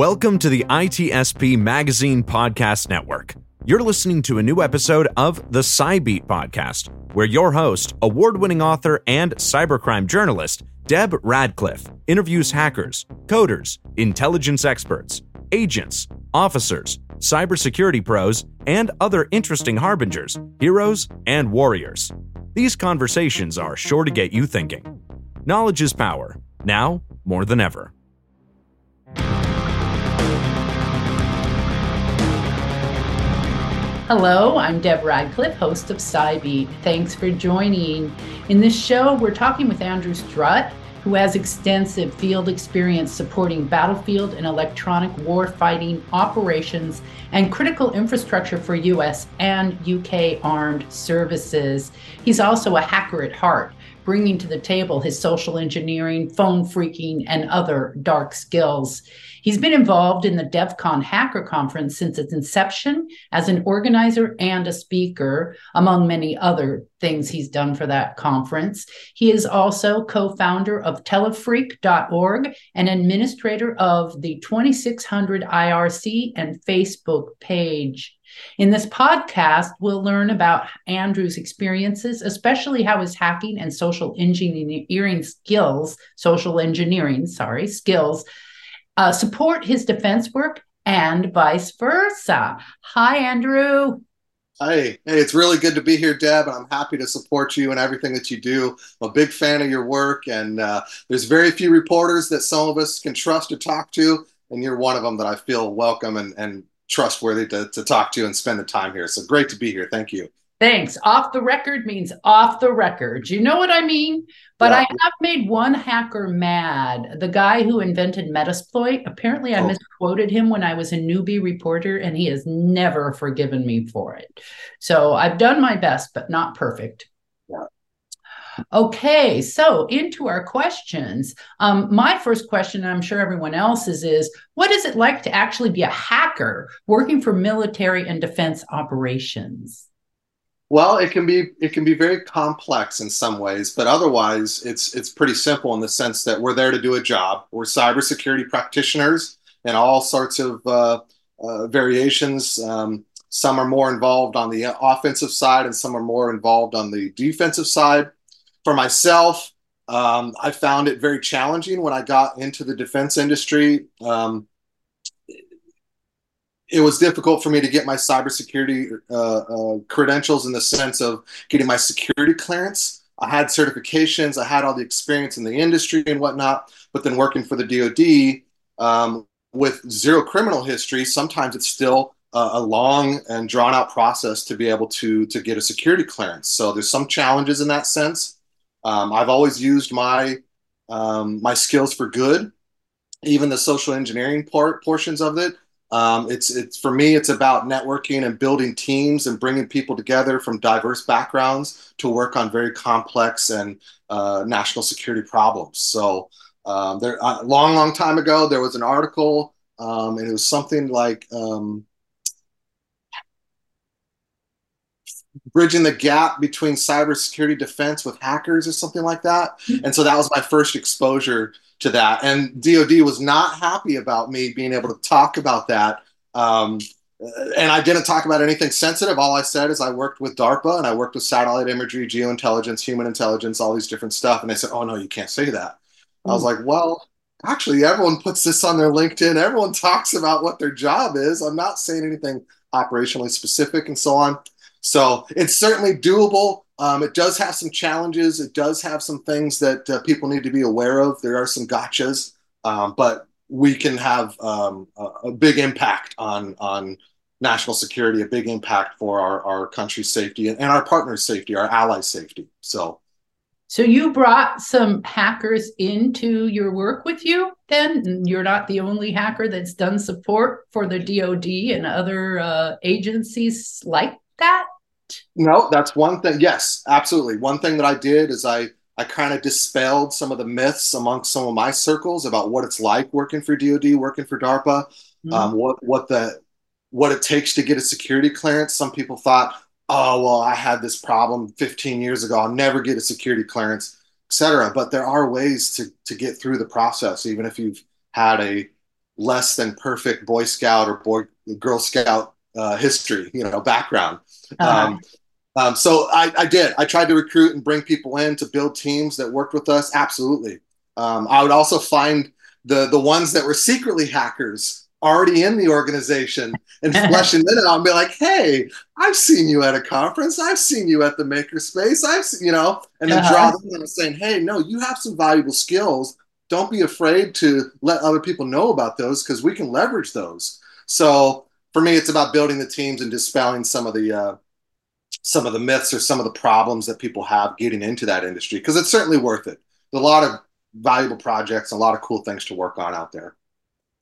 Welcome to the ITSP Magazine Podcast Network. You're listening to a new episode of the Cy Beat Podcast, where your host, award winning author, and cybercrime journalist, Deb Radcliff, interviews hackers, coders, intelligence experts, agents, officers, cybersecurity pros, and other interesting harbingers, heroes, and warriors. These conversations are sure to get you thinking. Knowledge is power, now more than ever. Hello, I'm Deb Radcliff, host of Cy Beat. Thanks for joining. In this show, we're talking with Andrew Strutt, who has extensive field experience supporting battlefield and electronic warfighting operations and critical infrastructure for US and UK armed services. He's also a hacker at heart bringing to the table his social engineering, phone phreaking, and other dark skills. He's been involved in the DEF CON Hacker Conference since its inception as an organizer and a speaker, among many other things he's done for that conference. He is also co founder of Telephreak.org and administrator of the 2600 IRC and Facebook page. In this podcast, we'll learn about Andrew's experiences, especially how his hacking and social engineering skills, social engineering, sorry, skills, uh, support his defense work and vice versa. Hi, Andrew. Hi, hey, it's really good to be here, Deb, and I'm happy to support you and everything that you do. I'm a big fan of your work, and uh, there's very few reporters that some of us can trust to talk to, and you're one of them that I feel welcome and, and trustworthy to, to talk to and spend the time here. So great to be here. Thank you. Thanks. Off the record means off the record. You know what I mean? But yeah. I have made one hacker mad. The guy who invented Metasploit. Apparently, I oh. misquoted him when I was a newbie reporter, and he has never forgiven me for it. So I've done my best, but not perfect. Okay, so into our questions. Um, my first question, I'm sure everyone else's, is what is it like to actually be a hacker working for military and defense operations? Well, it can be it can be very complex in some ways, but otherwise it's it's pretty simple in the sense that we're there to do a job. We're cybersecurity practitioners and all sorts of uh, uh, variations. Um, some are more involved on the offensive side, and some are more involved on the defensive side. For myself, um, I found it very challenging when I got into the defense industry. Um, it was difficult for me to get my cybersecurity uh, uh, credentials in the sense of getting my security clearance. I had certifications, I had all the experience in the industry and whatnot, but then working for the DoD um, with zero criminal history, sometimes it's still a, a long and drawn out process to be able to to get a security clearance. So there's some challenges in that sense. Um, I've always used my um, my skills for good, even the social engineering part portions of it. Um, it's it's for me. It's about networking and building teams and bringing people together from diverse backgrounds to work on very complex and uh, national security problems. So um, there, a uh, long, long time ago, there was an article, um, and it was something like um, bridging the gap between cybersecurity defense with hackers or something like that. Mm-hmm. And so that was my first exposure to that. And DoD was not happy about me being able to talk about that. Um, and I didn't talk about anything sensitive. All I said is I worked with DARPA and I worked with satellite imagery, geointelligence, human intelligence, all these different stuff. And they said, "Oh no, you can't say that." Mm. I was hmm. like, "Well, actually, everyone puts this on their LinkedIn. Everyone talks about what their job is. I'm not saying anything operationally specific and so on." So it's certainly doable. Um, it does have some challenges. It does have some things that uh, people need to be aware of. There are some gotchas, um, but we can have um, a, a, big impact on on national security, a big impact for our, our country's safety and, and our partners' safety, our allies' safety. So, so you brought some hackers into your work with you. Then you're not the only hacker that's done support for the DoD and other uh, agencies like that? No, that's one thing. Yes, absolutely. One thing that I did is I I kind of dispelled some of the myths amongst some of my circles about what it's like working for DoD, working for DARPA, mm-hmm. um, what what the what it takes to get a security clearance. Some people thought, oh well, I had this problem 15 years ago. I'll never get a security clearance, etc. But there are ways to to get through the process, even if you've had a less than perfect Boy Scout or Boy Girl Scout uh, history, you know, background. Uh-huh. Um, um, so I, I, did. I tried to recruit and bring people in to build teams that worked with us. Absolutely. Um, I would also find the the ones that were secretly hackers already in the organization and fleshing them out and be like, hey, I've seen you at a conference. I've seen you at the makerspace. I've seen, you know, and then uh-huh. draw them in and saying, hey, no, you have some valuable skills. Don't be afraid to let other people know about those because we can leverage those. So for me, it's about building the teams and dispelling some of the uh, some of the myths or some of the problems that people have getting into that industry because it's certainly worth it. There's a lot of valuable projects, a lot of cool things to work on out there.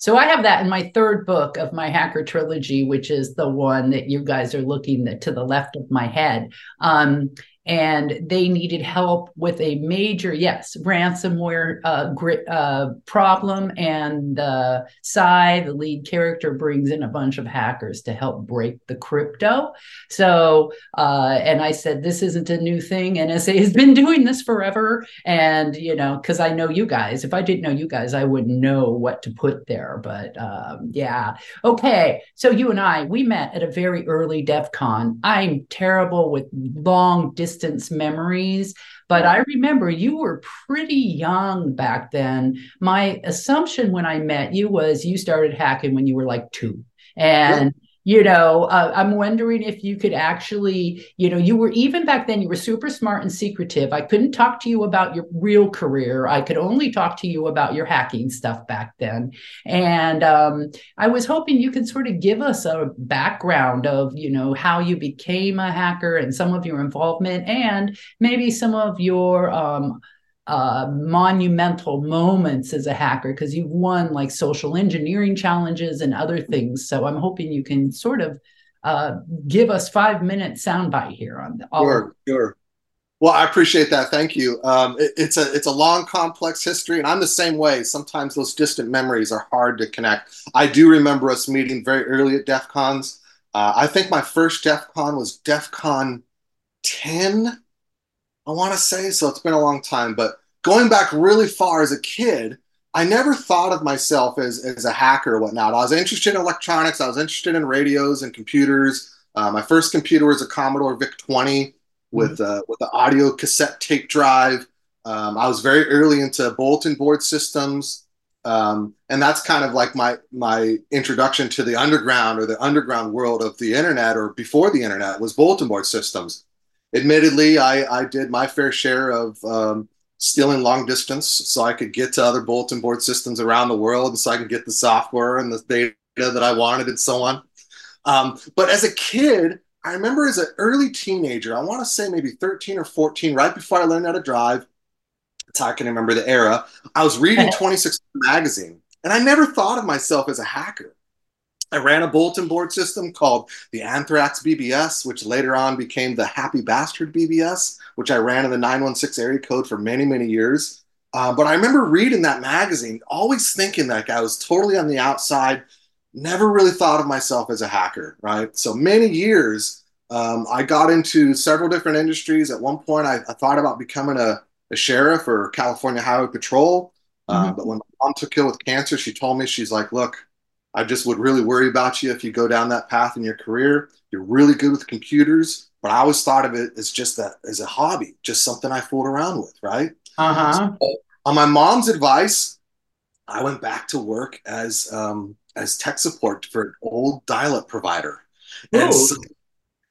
So I have that in my third book of my hacker trilogy, which is the one that you guys are looking to the left of my head. Um, and they needed help with a major, yes, ransomware uh, uh, problem. And uh, Cy, the lead character, brings in a bunch of hackers to help break the crypto. So, uh, and I said, this isn't a new thing. NSA has been doing this forever. And, you know, because I know you guys. If I didn't know you guys, I wouldn't know what to put there. But um, yeah. Okay. So you and I, we met at a very early DEF CON. I'm terrible with long distance distance memories. But I remember you were pretty young back then. My assumption when I met you was you started hacking when you were like two. And you know uh, i'm wondering if you could actually you know you were even back then you were super smart and secretive. I couldn't talk to you about your real career. I could only talk to you about your hacking stuff back then. And um, i was hoping you could sort of give us a background of you know how you became a hacker and some of your involvement and maybe some of your um, uh, monumental moments as a hacker because you've won like social engineering challenges and other things. So I'm hoping you can sort of uh, give us five minute soundbite here on all. Sure, sure. Well, I appreciate that. Thank you. Um, it, it's a it's a long, complex history, and I'm the same way. Sometimes those distant memories are hard to connect. I do remember us meeting very early at DEF CONs. Uh, I think my first DEF CON was DEF CON 10 I want to say so. It's been a long time, but going back really far as a kid, I never thought of myself as, as a hacker or whatnot. I was interested in electronics. I was interested in radios and computers. Uh, my first computer was a Commodore VIC 20 with mm-hmm. uh, with the audio cassette tape drive. Um, I was very early into bulletin board systems, um, and that's kind of like my my introduction to the underground or the underground world of the internet or before the internet was bulletin board systems admittedly, I, I did my fair share of um, stealing long distance so I could get to other bulletin board systems around the world and so I can get the software and the data that I wanted and so on. Um, but as a kid, I remember as an early teenager, I want to say maybe 13 or 14, right before I learned how to drive. I can remember the era. I was reading 26 magazine and I never thought of myself as a hacker. I ran a bulletin board system called the Anthrax BBS, which later on became the Happy Bastard BBS, which I ran in the 916 area code for many, many years. Uh, but I remember reading that magazine, always thinking like I was totally on the outside, never really thought of myself as a hacker, right? So many years, um, I got into several different industries. At one point, I, I thought about becoming a, a, sheriff or California Highway Patrol. Uh, mm-hmm. But when my mom took ill with cancer, she told me, she's like, look, I just would really worry about you if you go down that path in your career. You're really good with computers, but I always thought of it as just that as a hobby, just something I fooled around with, right? Uh-huh. So, on my mom's advice, I went back to work as um, as tech support for an old dial-up provider. And so,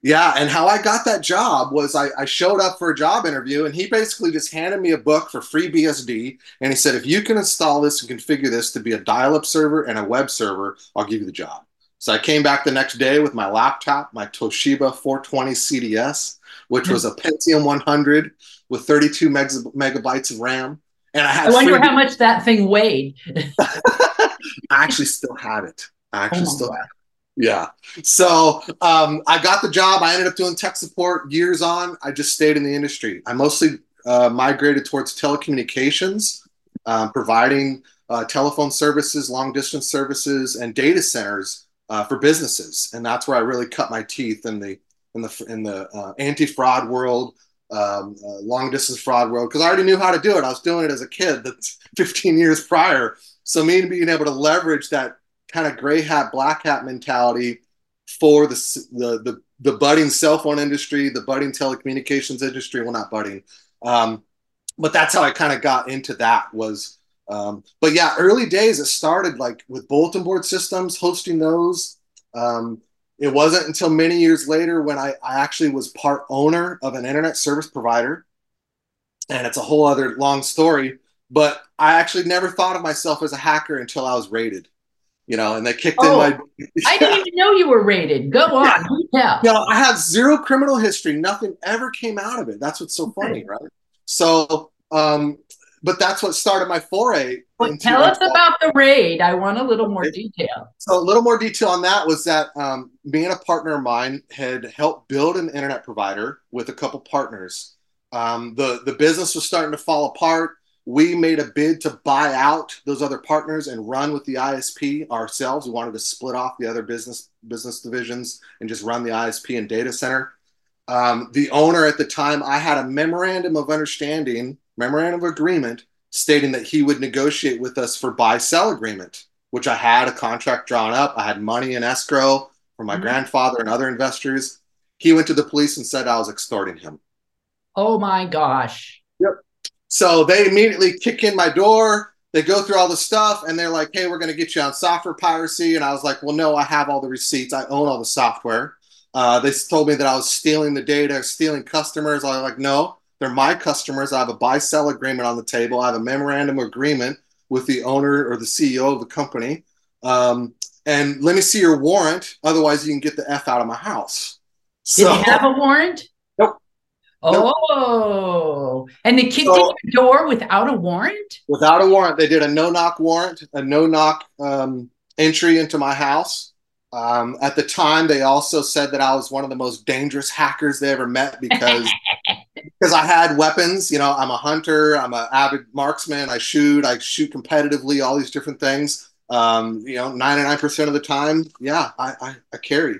yeah, and how I got that job was I, I, showed up for a job interview, and he basically just handed me a book for FreeBSD, and he said, "If you can install this and configure this to be a dial-up server and a web server, I'll give you the job." So I came back the next day with my laptop, my Toshiba 420 CDS, which was a Pentium 100 with 32 megabytes of RAM, and I had. I wonder how much that thing weighed. I actually still have it. I oh actually oh still have it. Yeah. So um, I got the job. I ended up doing tech support years on. I just stayed in the industry. I mostly uh, migrated towards telecommunications, um, providing uh, telephone services, long distance services, and data centers uh, for businesses. And that's where I really cut my teeth in the in the in the uh, anti fraud world, um, uh, long distance fraud world, because I already knew how to do it. I was doing it as a kid. That's 15 years prior. So me being able to leverage that kind of gray hat, black hat mentality for the the the, the budding cell phone industry, the budding telecommunications industry. Well, not budding, um, but that's how I kind of got into that. Was um, but yeah, early days it started like with bulletin board systems, hosting those. Um, it wasn't until many years later when I, I actually was part owner of an internet service provider, and it's a whole other long story. But I actually never thought of myself as a hacker until I was raided you know, and they kicked oh, in my. I didn't even know you were rated. Go on. Yeah. You know, I had zero criminal history. Nothing ever came out of it. That's what's so funny, right? So, um, but that's what started my foray. Well, tell us about the raid. I want a little more detail. So, a little more detail on that was that um, me and a partner of mine had helped build an internet provider with a couple partners. Um, the the business was starting to fall apart we made a bid to buy out those other partners and run with the ISP ourselves. We wanted to split off the other business business divisions and just run the ISP and data center. Um, the owner at the time, I had a memorandum of understanding, memorandum of agreement, stating that he would negotiate with us for buy sell agreement, which I had a contract drawn up. I had money in escrow from my mm-hmm. grandfather and other investors. He went to the police and said I was extorting him. Oh my gosh. Yep. So they immediately kick in my door. They go through all the stuff and they're like, hey, we're going to get you on software piracy. And I was like, well, no, I have all the receipts. I own all the software. Uh, they told me that I was stealing the data, stealing customers. I was like, no, they're my customers. I have a buy sell agreement on the table. I have a memorandum agreement with the owner or the CEO of the company. Um, and let me see your warrant. Otherwise, you can get the F out of my house. So, Did you have a warrant? Oh, and they kicked so, in your door without a warrant? Without a warrant. They did a no knock warrant, a no knock um, entry into my house. Um, at the time, they also said that I was one of the most dangerous hackers they ever met because because I had weapons. You know, I'm a hunter, I'm an avid marksman, I shoot, I shoot competitively, all these different things. Um, you know, 99% of the time, yeah, I, I, I carry.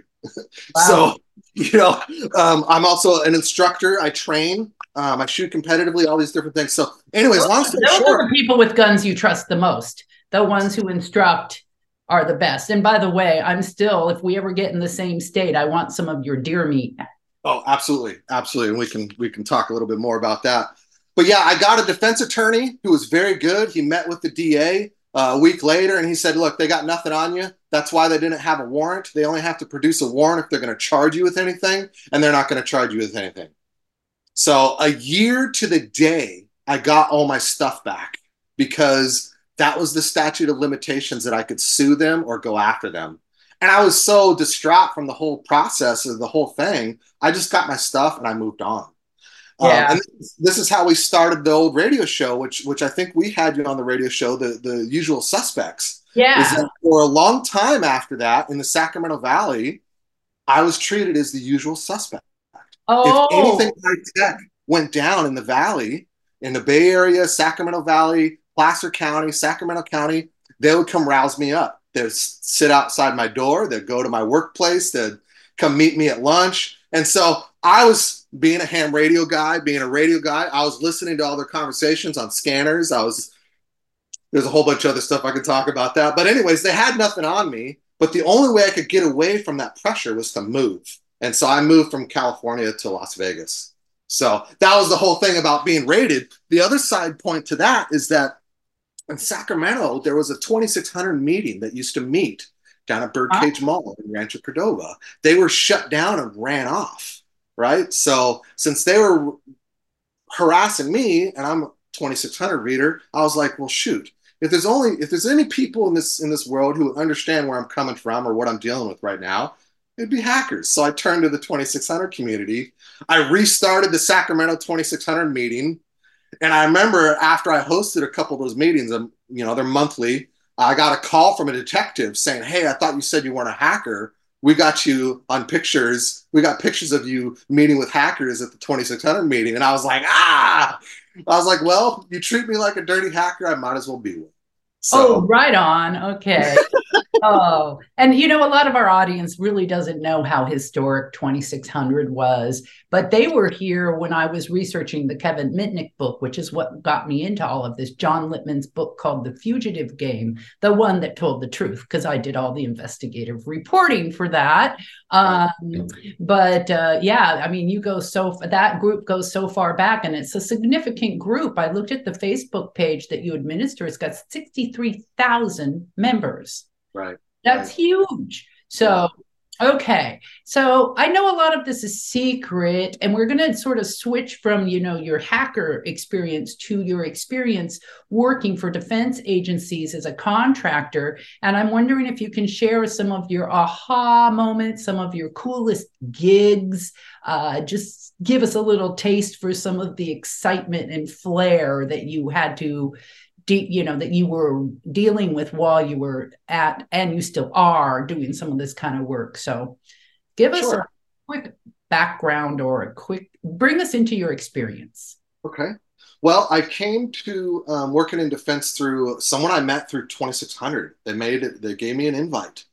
Wow. so you know, um, I'm also an instructor. I train. Um, I shoot competitively. All these different things. So, anyways, long story those short, are the people with guns you trust the most. The ones who instruct are the best. And by the way, I'm still, if we ever get in the same state, I want some of your deer meat. Oh, absolutely, absolutely. And we can we can talk a little bit more about that. But yeah, I got a defense attorney who was very good. He met with the DA uh, a week later and he said, "Look, they got nothing on you. That's why they didn't have a warrant. They only have to produce a warrant if they're going to charge you with anything, and they're not going to charge you with anything. So, a year to the day, I got all my stuff back because that was the statute of limitations that I could sue them or go after them. And I was so distraught from the whole process of the whole thing. I just got my stuff and I moved on. Um, yeah. Um, and this is how we started the old radio show, which which I think we had you on the radio show, the the usual suspects. Yeah. for a long time after that, in the Sacramento Valley, I was treated as the usual suspect. Oh. If anything high tech went down in the valley, in the Bay Area, Sacramento Valley, Placer County, Sacramento County, they would come rouse me up. They'd sit outside my door. They'd go to my workplace. They'd come meet me at lunch. And so I was being a ham radio guy, being a radio guy. I was listening to all their conversations on scanners. I was there's a whole bunch of other stuff I could talk about that. But anyways, they had nothing on me. But the only way I could get away from that pressure was to move. And so I moved from California to Las Vegas. So that was the whole thing about being raided. The other side point to that is that in Sacramento, there was a 2600 meeting that used to meet down at Birdcage Mall in Rancho Cordova. They were shut down and ran off, right? So since they were harassing me and I'm a 2600 reader, I was like, well, shoot, if there's only if there's any people in this in this world who understand where I'm coming from or what I'm dealing with right now, it'd be hackers. So I turned to the 2600 community. I restarted the Sacramento 2600 meeting, and I remember after I hosted a couple of those meetings, um, you know, they're monthly. I got a call from a detective saying, "Hey, I thought you said you weren't a hacker. We got you on pictures. We got pictures of you meeting with hackers at the 2600 meeting." And I was like, "Ah!" I was like, well, you treat me like a dirty hacker, I might as well be one. So. Oh, right on. Okay. oh, and you know, a lot of our audience really doesn't know how historic 2600 was, but they were here when I was researching the Kevin Mitnick book, which is what got me into all of this. John Littman's book called The Fugitive Game, the one that told the truth, because I did all the investigative reporting for that. Um, but uh, yeah, I mean, you go so that group goes so far back, and it's a significant group. I looked at the Facebook page that you administer; it's got sixty-three thousand members. Right. That's right. huge. So Okay. So I know a lot of this is secret, and we're going to sort of switch from, you know, your hacker experience to your experience working for defense agencies as a contractor. And I'm wondering if you can share some of your aha moments, some of your coolest gigs. Uh, just give us a little taste for some of the excitement and flair that you had to you know that you were dealing with while you were at and you still are doing some of this kind of work. So give us a quick background or a quick bring us into your experience. Okay. Well i came to um, working in defense through someone i met through 2600 they made it they gave me an invite.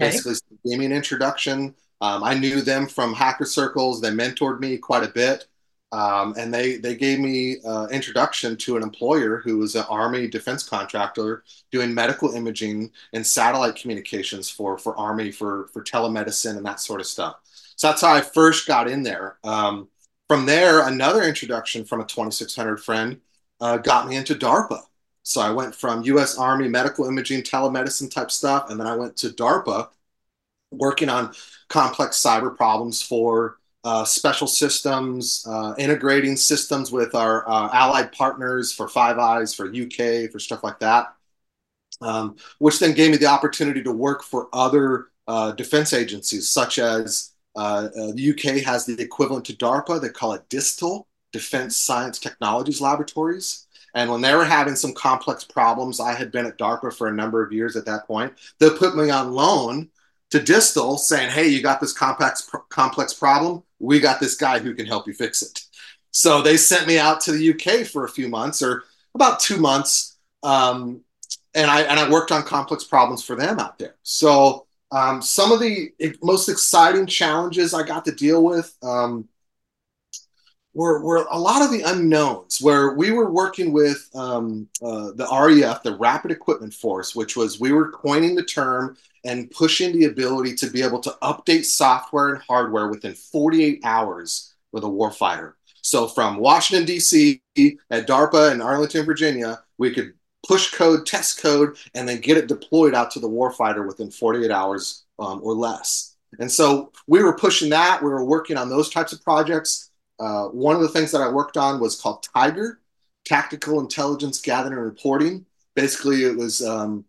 Okay. basically gave me an introduction. Um, i knew them from hacker circles. They mentored me quite a bit um, and they they gave me uh, introduction to an employer who was an army defense contractor doing medical imaging and satellite communications for for army for for telemedicine and that sort of stuff. So that's how i first got in there. Um, from there another introduction from a 2600 friend uh, got me into darpa. So i went from us army medical imaging telemedicine type stuff and then i went to darpa working on complex cyber problems for uh, special systems, uh, integrating systems with our uh, allied partners for Five Eyes, for UK, for stuff like that, um, which then gave me the opportunity to work for other uh, defense agencies, such as uh, uh, the UK has the equivalent to DARPA. They call it DSTL, Defense Science Technologies Laboratories. And when they were having some complex problems, I had been at DARPA for a number of years at that point. They put me on loan to DSTL saying, hey, you got this complex, complex problem. We got this guy who can help you fix it. So they sent me out to the UK for a few months or about two months. Um, and I, and I worked on complex problems for them out there. So um, some of the most exciting challenges I got to deal with um, were, were a lot of the unknowns where we were working with um, uh, the REF, the Rapid Equipment Force, which was we were coining the term and pushing the ability to be able to update software and hardware within 48 hours with a warfighter. So from Washington, D.C., at DARPA in Arlington, Virginia, we could push code, test code, and then get it deployed out to the warfighter within 48 hours um, or less. And so we were pushing that. We were working on those types of projects. Uh, one of the things that I worked on was called Tiger, Tactical Intelligence Gathering and Reporting. Basically, it was um,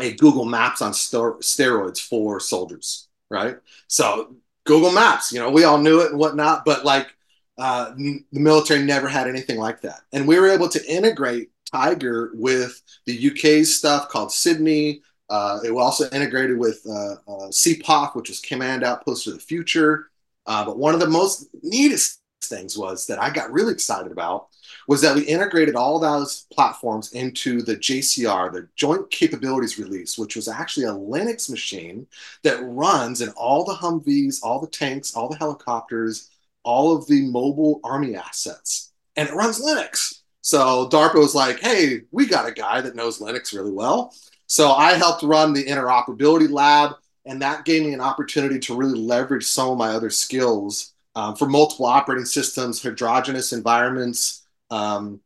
a Google Maps on steroids for soldiers, right? So Google Maps, you know, we all knew it and whatnot, but like uh, the military never had anything like that. And we were able to integrate Tiger with the UK stuff called Sydney. Uh, it was also integrated with uh, uh, CPOF, which is Command Outpost of the Future. Uh, but one of the most neatest things was that I got really excited about was that we integrated all those platforms into the JCR, the Joint Capabilities Release, which was actually a Linux machine that runs in all the Humvees, all the tanks, all the helicopters, all of the mobile army assets, and it runs Linux. So DARPA was like, hey, we got a guy that knows Linux really well. So I helped run the interoperability lab, and that gave me an opportunity to really leverage some of my other skills um, for multiple operating systems, heterogeneous environments, um,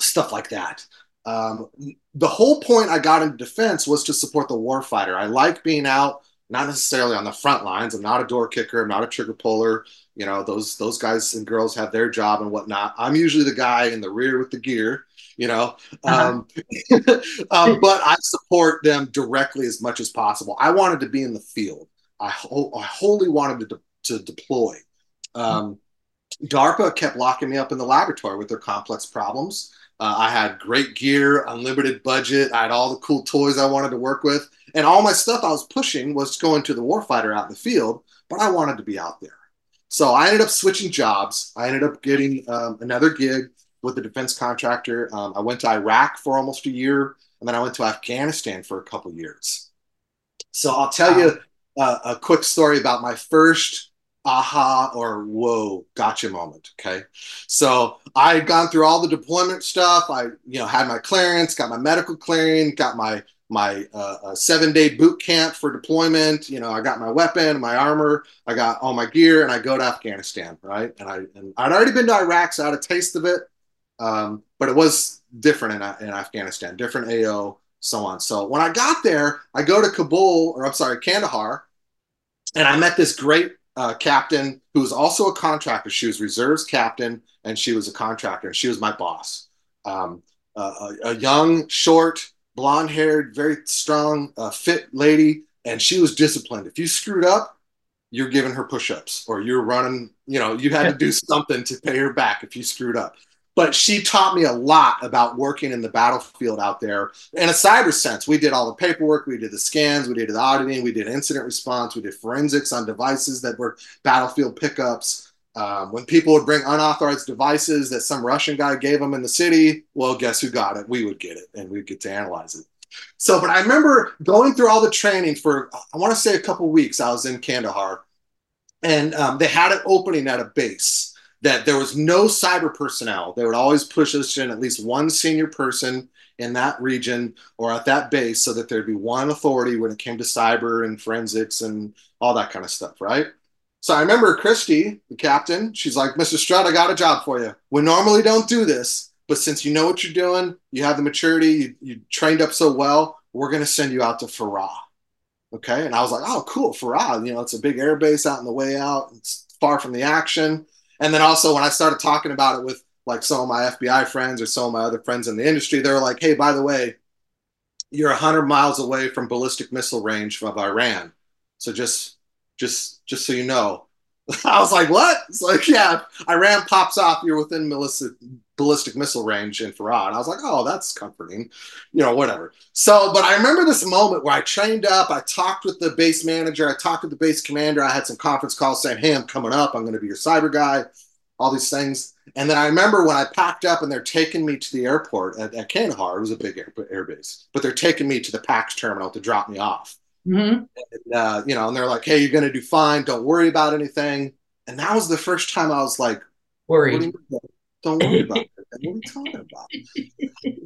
stuff like that. Um, the whole point I got into defense was to support the warfighter. I like being out, not necessarily on the front lines. I'm not a door kicker. I'm not a trigger puller. You know, those those guys and girls have their job and whatnot. I'm usually the guy in the rear with the gear. You know, uh-huh. um, um, but I support them directly as much as possible. I wanted to be in the field. I, ho- I wholly wanted to, de- to deploy. Um, DARPA kept locking me up in the laboratory with their complex problems. Uh, I had great gear, unlimited budget. I had all the cool toys I wanted to work with. And all my stuff I was pushing was going to the warfighter out in the field, but I wanted to be out there. So I ended up switching jobs. I ended up getting um, another gig with a defense contractor. Um, I went to Iraq for almost a year, and then I went to Afghanistan for a couple years. So I'll tell you uh, a quick story about my first aha or whoa gotcha moment okay? So i had gone through all the deployment stuff. I you know had my clearance got my medical clearing got my my uh, uh, seven day boot camp for deployment. You know i got my weapon my armor i got all my gear and i go to afghanistan right? And i and i'd already been to iraq so i had a taste of it. Um, but it was different in, in afghanistan different ao so on. So when i got there i go to kabul or i'm sorry kandahar and i met this great uh, captain who was also a contractor. She was reserves captain and she was a contractor. And she was my boss. Um, uh, a, a, young, short, blonde haired, very strong, uh, fit lady. And she was disciplined. If you screwed up, you're giving her push ups or you're running, you know, you had to do something to pay her back if you screwed up but she taught me a lot about working in the battlefield out there in a cyber sense. We did all the paperwork, we did the scans, we did the auditing, we did incident response, we did forensics on devices that were battlefield pickups. Um, when people would bring unauthorized devices that some Russian guy gave them in the city, well, guess who got it? We would get it and we'd get to analyze it. So, but I remember going through all the training for, I want to say a couple weeks. I was in Kandahar and um, they had an opening at a base that there was no cyber personnel. They would always push us in at least one senior person in that region or at that base so that there'd be one authority when it came to cyber and forensics and all that kind of stuff, right? So I remember Christy, the captain, she's like, Mr. Strutt, I got a job for you. We normally don't do this, but since you know what you're doing, you have the maturity, you, you trained up so well, we're going to send you out to Farah. Okay. And I was like, oh, cool. Farah, you know, it's a big air base out in the way out. It's far from the action. And then also when I started talking about it with like some of my FBI friends or some of my other friends in the industry, they were like, "Hey, by the way, you're 100 miles away from ballistic missile range of Iran. So just just just so you know." I was like, "What?" It's like, "Yeah, Iran pops off, you're within ballistic ballistic missile range in Farah." And I was like, "Oh, that's comforting." You know, whatever. So, but I remember this moment where I trained up, I talked with the base manager, I talked with the base commander, I had some conference calls saying, "Hey, I'm coming up. I'm going to be your cyber guy." All these things and then I remember when I packed up and they're taking me to the airport at, at Kandahar, it was a big air, air base, but they're taking me to the PAX terminal to drop me off. Mm-hmm. And, uh, you know, and they're like, hey, you're going to do fine. Don't worry about anything. And that was the first time I was like, worried. Don't worry about it. What are you talking about?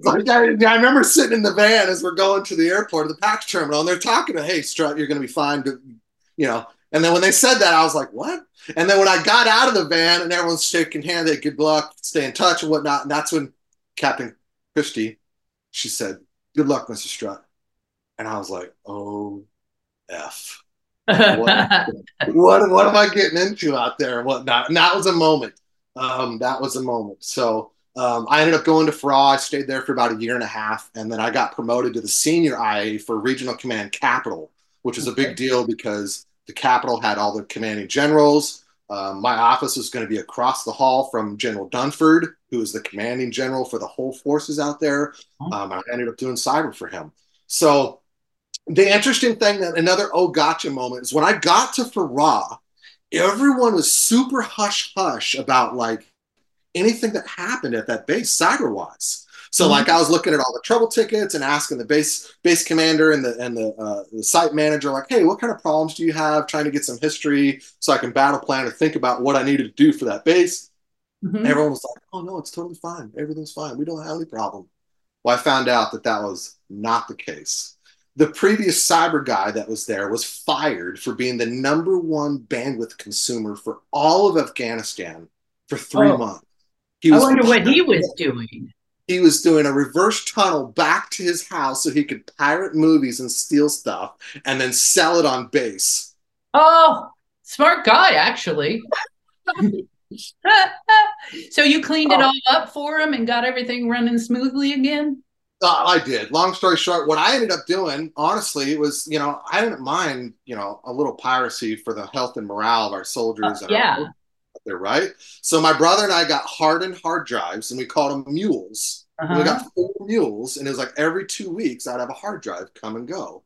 like, I, I, remember sitting in the van as we're going to the airport, the PAX terminal, and they're talking to, hey, Strutt, you're going to be fine. You know, and then when they said that, I was like, what? And then when I got out of the van and everyone's shaking hands, they good luck, stay in touch and whatnot. And that's when Captain Christie, she said, good luck, Mr. Strutt. And I was like, oh, F. what, what, what am I getting into out there and whatnot? And that was a moment. Um, that was a moment. So um, I ended up going to Farah. I stayed there for about a year and a half. And then I got promoted to the senior IA for Regional Command Capital, which is a big deal because the Capital had all the commanding generals. Um, my office was going to be across the hall from General Dunford, who is the commanding general for the whole forces out there. Um, I ended up doing cyber for him. So the interesting thing that another oh gotcha moment is when I got to Farah, everyone was super hush hush about like anything that happened at that base cyber wise. So mm-hmm. like I was looking at all the trouble tickets and asking the base base commander and the and the, uh, the site manager like, hey, what kind of problems do you have? Trying to get some history so I can battle plan and think about what I needed to do for that base. Mm-hmm. Everyone was like, oh no, it's totally fine. Everything's fine. We don't have any problem. Well, I found out that that was not the case. The previous cyber guy that was there was fired for being the number one bandwidth consumer for all of Afghanistan for three oh. months. He I wonder what he was doing he was doing a reverse tunnel back to his house so he could pirate movies and steal stuff and then sell it on base. Oh, smart guy, actually. so you cleaned it oh. all up for him and got everything running smoothly again? Uh, I did. Long story short, what I ended up doing, honestly, was you know I didn't mind you know a little piracy for the health and morale of our soldiers. Uh, yeah there, right? So my brother and I got hardened hard drives, and we called them mules. Uh-huh. We got four mules, and it was like every two weeks I'd have a hard drive come and go,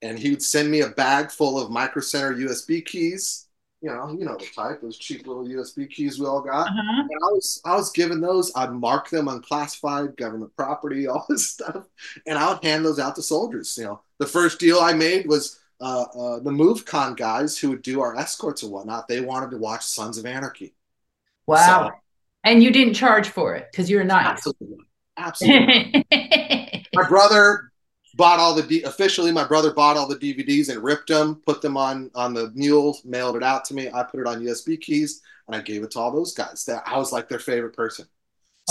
and he would send me a bag full of micro center USB keys. You know, you know the type, those cheap little USB keys we all got. Uh-huh. And I was I was given those. I'd mark them unclassified, government property, all this stuff, and I would hand those out to soldiers. You know, the first deal I made was uh, uh, the MovCon guys who would do our escorts and whatnot, they wanted to watch Sons of Anarchy. Wow. So, and you didn't charge for it because you're nice. Absolutely. Absolutely. my brother bought all the D- officially my brother bought all the DVDs and ripped them, put them on on the mule, mailed it out to me. I put it on USB keys and I gave it to all those guys. That I was like their favorite person.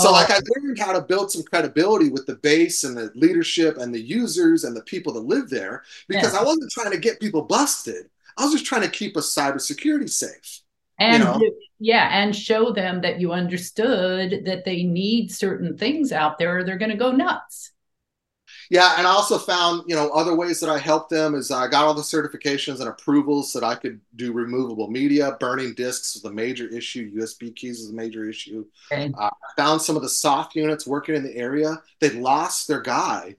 So oh. like I learned how to build some credibility with the base and the leadership and the users and the people that live there because yeah. I wasn't trying to get people busted. I was just trying to keep us cybersecurity safe. And you know? yeah, and show them that you understood that they need certain things out there or they're going to go nuts. Yeah, and I also found, you know, other ways that I helped them is I got all the certifications and approvals that I could do removable media. Burning disks was a major issue. USB keys was a major issue. Okay. Uh, found some of the soft units working in the area. They'd lost their guy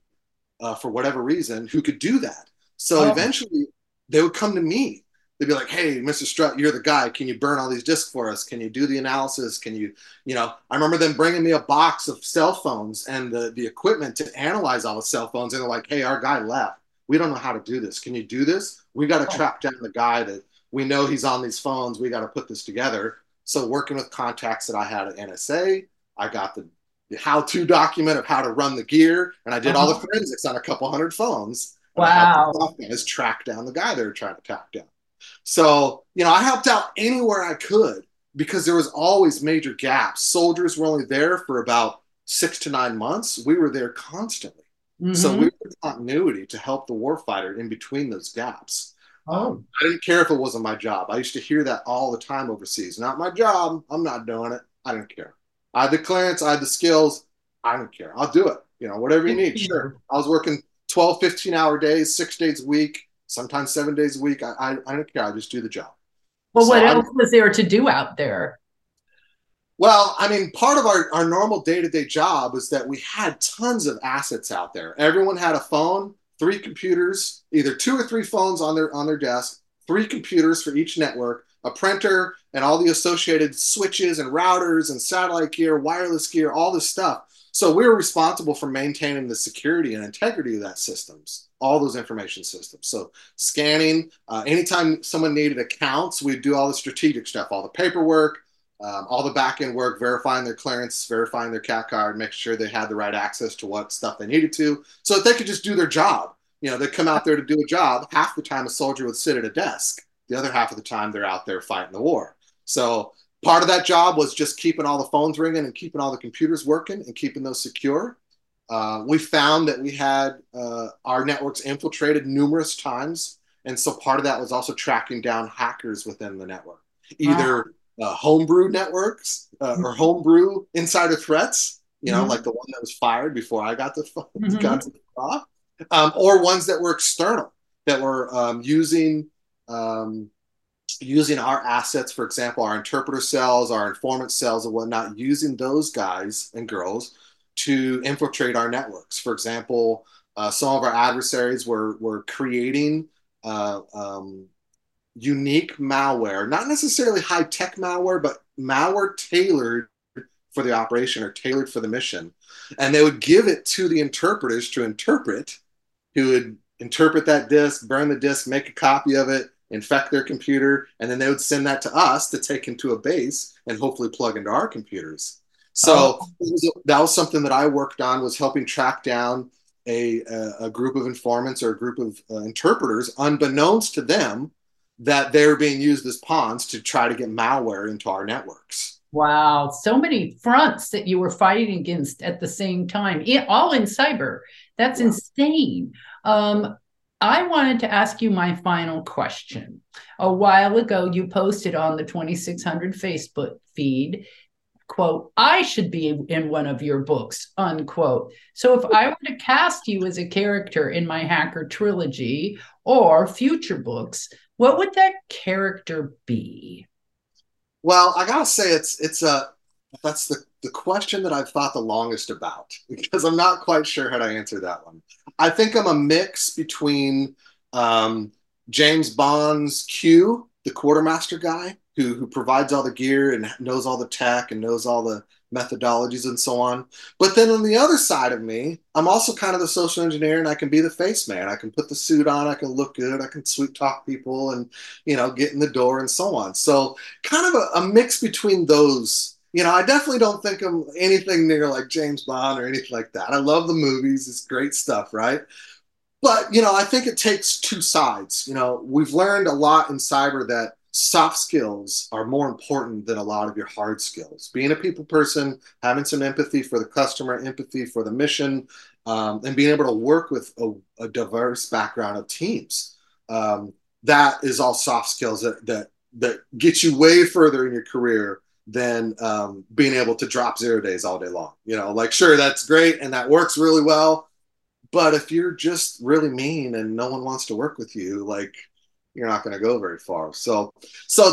uh, for whatever reason who could do that. So oh. eventually they would come to me they'd be like, "Hey, Mr. Strutt, you're the guy. Can you burn all these discs for us? Can you do the analysis? Can you, you know?" I remember them bringing me a box of cell phones and the the equipment to analyze all the cell phones, and they're like, "Hey, our guy left. We don't know how to do this. Can you do this? We got to oh. track down the guy that we know he's on these phones. We got to put this together." So, working with contacts that I had at NSA, I got the the how-to document of how to run the gear, and I did all the uh-huh. forensics on a couple hundred phones. Wow! Guys track down the guy they were trying to track down. So, you know, I helped out anywhere I could because there was always major gaps. Soldiers were only there for about six to nine months. We were there constantly. Mm-hmm. So we were continuity to help the warfighter in between those gaps. Oh. Um, I didn't care if it wasn't my job. I used to hear that all the time overseas. Not my job. I'm not doing it. I didn't care. I had the clearance. I had the skills. I don't care. I'll do it. You know, whatever you need. Sure. I was working 12, 15 hour days, six days a week sometimes seven days a week. I, I, I don't care. I just do the job. Well, so what else I'm, was there to do out there? Well, I mean, part of our, our normal day to day job is that we had tons of assets out there. Everyone had a phone, three computers, either two or three phones on their on their desk, three computers for each network, a printer, and all the associated switches and routers and satellite gear, wireless gear, all this stuff. So we were responsible for maintaining the security and integrity of that systems all those information systems. So scanning, uh, anytime someone needed accounts, we'd do all the strategic stuff, all the paperwork, um, all the back end work, verifying their clearance, verifying their CAC card, making sure they had the right access to what stuff they needed to, so that they could just do their job. You know, they come out there to do a job. Half the time, a soldier would sit at a desk. The other half of the time, they're out there fighting the war. So part of that job was just keeping all the phones ringing and keeping all the computers working and keeping those secure. Uh, we found that we had uh, our networks infiltrated numerous times. And so part of that was also tracking down hackers within the network, either wow. uh, homebrew networks uh, or homebrew insider threats, you know, mm-hmm. like the one that was fired before I got the, mm-hmm. got to the um, or ones that were external that were um, using um, using our assets, for example, our interpreter cells, our informant cells, and whatnot, using those guys and girls to infiltrate our networks. For example, uh, some of our adversaries were, were creating uh, um, unique malware, not necessarily high tech malware, but malware tailored for the operation or tailored for the mission. And they would give it to the interpreters to interpret, who would interpret that disk, burn the disk, make a copy of it, infect their computer, and then they would send that to us to take into a base and hopefully plug into our computers. So oh. that was something that I worked on was helping track down a, a, a group of informants or a group of uh, interpreters, unbeknownst to them, that they're being used as pawns to try to get malware into our networks. Wow, so many fronts that you were fighting against at the same time, all in cyber. That's yeah. insane. Um, I wanted to ask you my final question. A while ago, you posted on the 2600 Facebook feed quote, I should be in one of your books, unquote. So if I were to cast you as a character in my hacker trilogy or future books, what would that character be? Well, I gotta say it's it's a that's the the question that I've thought the longest about because I'm not quite sure how to answer that one. I think I'm a mix between um, James Bond's Q, the quartermaster guy, who who provides all the gear and knows all the tech and knows all the methodologies and so on. But then on the other side of me, I'm also kind of the social engineer and I can be the face man. I can put the suit on, I can look good, I can sweet talk people and, you know, get in the door and so on. So kind of a, a mix between those. You know, I definitely don't think I'm anything near like James Bond or anything like that. I love the movies, it's great stuff, right? But, you know, I think it takes two sides. You know, we've learned a lot in cyber that soft skills are more important than a lot of your hard skills. Being a people person, having some empathy for the customer, empathy for the mission, um, and being able to work with a, a diverse background of teams. Um, that is all soft skills that that that get you way further in your career than um, being able to drop zero days all day long. You know, like sure that's great and that works really well, but if you're just really mean and no one wants to work with you, like you're not going to go very far. So, so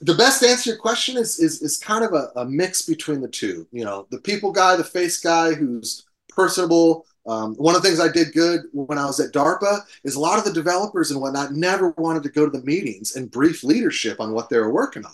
the best answer to your question is is is kind of a, a, mix between the two. You know, the people guy, the face guy, who's personable. Um, one of the things I did good when I was at DARPA is a lot of the developers and whatnot never wanted to go to the meetings and brief leadership on what they were working on.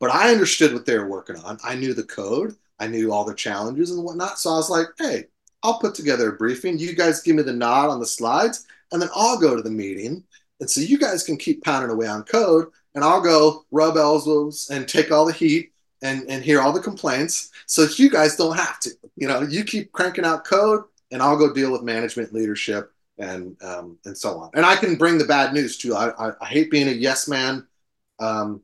But I understood what they were working on. I knew the code. I knew all the challenges and whatnot. So I was like, hey, I'll put together a briefing. You guys give me the nod on the slides, and then I'll go to the meeting and so you guys can keep pounding away on code, and I'll go rub elbows and take all the heat and, and hear all the complaints so you guys don't have to. You know, you keep cranking out code, and I'll go deal with management leadership and um, and so on. And I can bring the bad news too. I, I, I hate being a yes man. Um,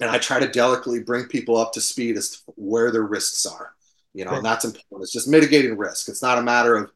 and I try to delicately bring people up to speed as to where their risks are. You know, right. and that's important. It's just mitigating risk. It's not a matter of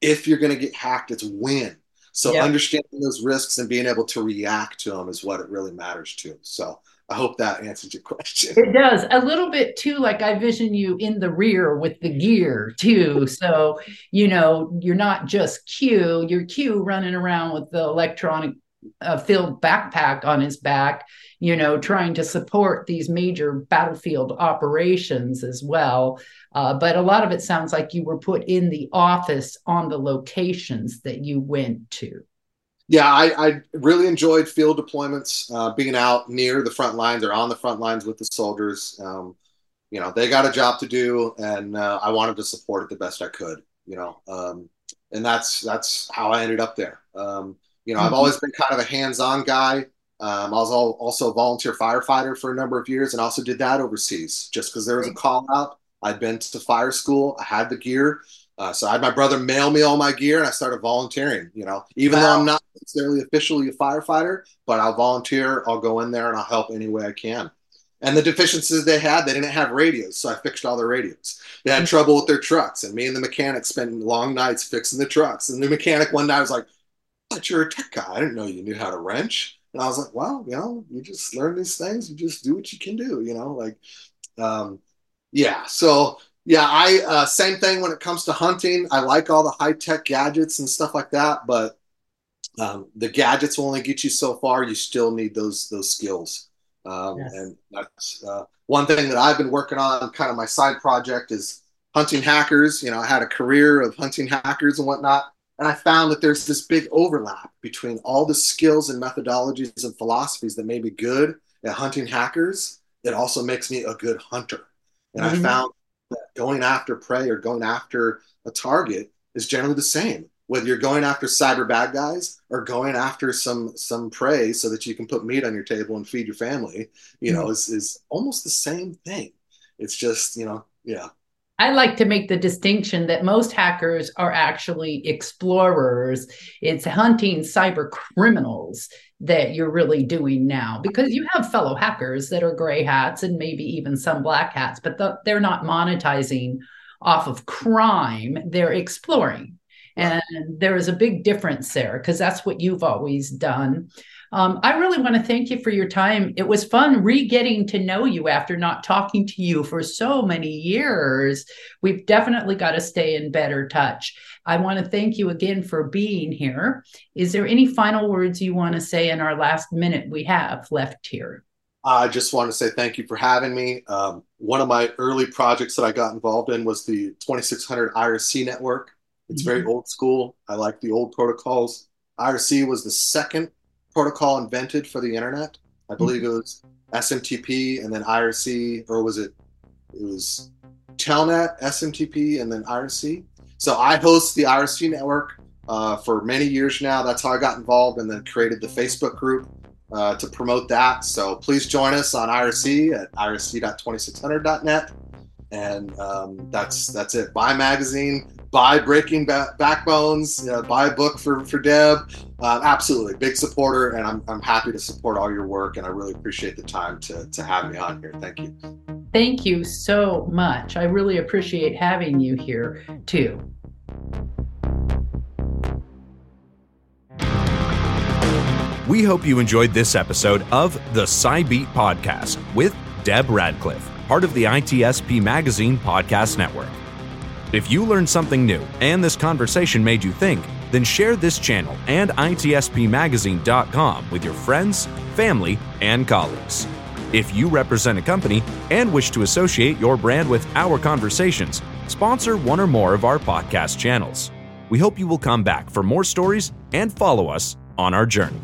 if you're going to get hacked, it's when. So yep. understanding those risks and being able to react to them is what it really matters to. So I hope that answers your question. It does a little bit too. Like I vision you in the rear with the gear too. So you know you're not just Q. You're Q running around with the electronic uh, filled backpack on his back. You know, trying to support these major battlefield operations as well. Uh, but a lot of it sounds like you were put in the office on the locations that you went to. Yeah, I, I really enjoyed field deployments, uh, being out near the front lines or on the front lines with the soldiers. Um, you know, they got a job to do, and uh, I wanted to support it the best I could. You know, um, and that's that's how I ended up there. Um, you know, mm-hmm. I've always been kind of a hands-on guy. Um, I was also a volunteer firefighter for a number of years, and also did that overseas, just because there was a call out I'd been to fire school. I had the gear. Uh, so I had my brother mail me all my gear and I started volunteering, you know, even wow. though I'm not necessarily officially a firefighter, but I'll volunteer. I'll go in there and I'll help any way I can. And the deficiencies they had, they didn't have radios. So I fixed all their radios. They had mm-hmm. trouble with their trucks. And me and the mechanic spent long nights fixing the trucks. And the mechanic one night was like, but you're a tech guy. I didn't know you knew how to wrench. And I was like, well, you know, you just learn these things. You just do what you can do, you know, like, um, yeah. So yeah, I uh, same thing when it comes to hunting. I like all the high tech gadgets and stuff like that, but um, the gadgets will only get you so far. You still need those those skills. Um, yes. And that's uh, one thing that I've been working on. Kind of my side project is hunting hackers. You know, I had a career of hunting hackers and whatnot, and I found that there's this big overlap between all the skills and methodologies and philosophies that may be good at hunting hackers. It also makes me a good hunter. And mm-hmm. I found that going after prey or going after a target is generally the same. Whether you're going after cyber bad guys or going after some some prey so that you can put meat on your table and feed your family, you mm-hmm. know, is, is almost the same thing. It's just, you know, yeah. I like to make the distinction that most hackers are actually explorers. It's hunting cyber criminals that you're really doing now because you have fellow hackers that are gray hats and maybe even some black hats, but the, they're not monetizing off of crime, they're exploring. And there is a big difference there because that's what you've always done. Um, I really want to thank you for your time. It was fun re getting to know you after not talking to you for so many years. We've definitely got to stay in better touch. I want to thank you again for being here. Is there any final words you want to say in our last minute we have left here? I just want to say thank you for having me. Um, one of my early projects that I got involved in was the 2600 IRC network. It's mm-hmm. very old school. I like the old protocols. IRC was the second protocol invented for the internet. I believe mm-hmm. it was SMTP and then IRC, or was it? It was Telnet, SMTP, and then IRC. So I host the IRC network uh, for many years now. That's how I got involved and then created the Facebook group uh, to promote that. So please join us on IRC at irc.2600.net. And um, that's that's it. Buy magazine, buy Breaking ba- Backbones, you know, buy a book for, for Deb. Uh, absolutely, big supporter, and I'm, I'm happy to support all your work. And I really appreciate the time to, to have me on here. Thank you. Thank you so much. I really appreciate having you here too. We hope you enjoyed this episode of the Cy Beat Podcast with Deb Radcliff, part of the ITSP Magazine Podcast Network. If you learned something new and this conversation made you think, then share this channel and ITSPMagazine.com with your friends, family, and colleagues. If you represent a company and wish to associate your brand with our conversations, sponsor one or more of our podcast channels. We hope you will come back for more stories and follow us on our journey.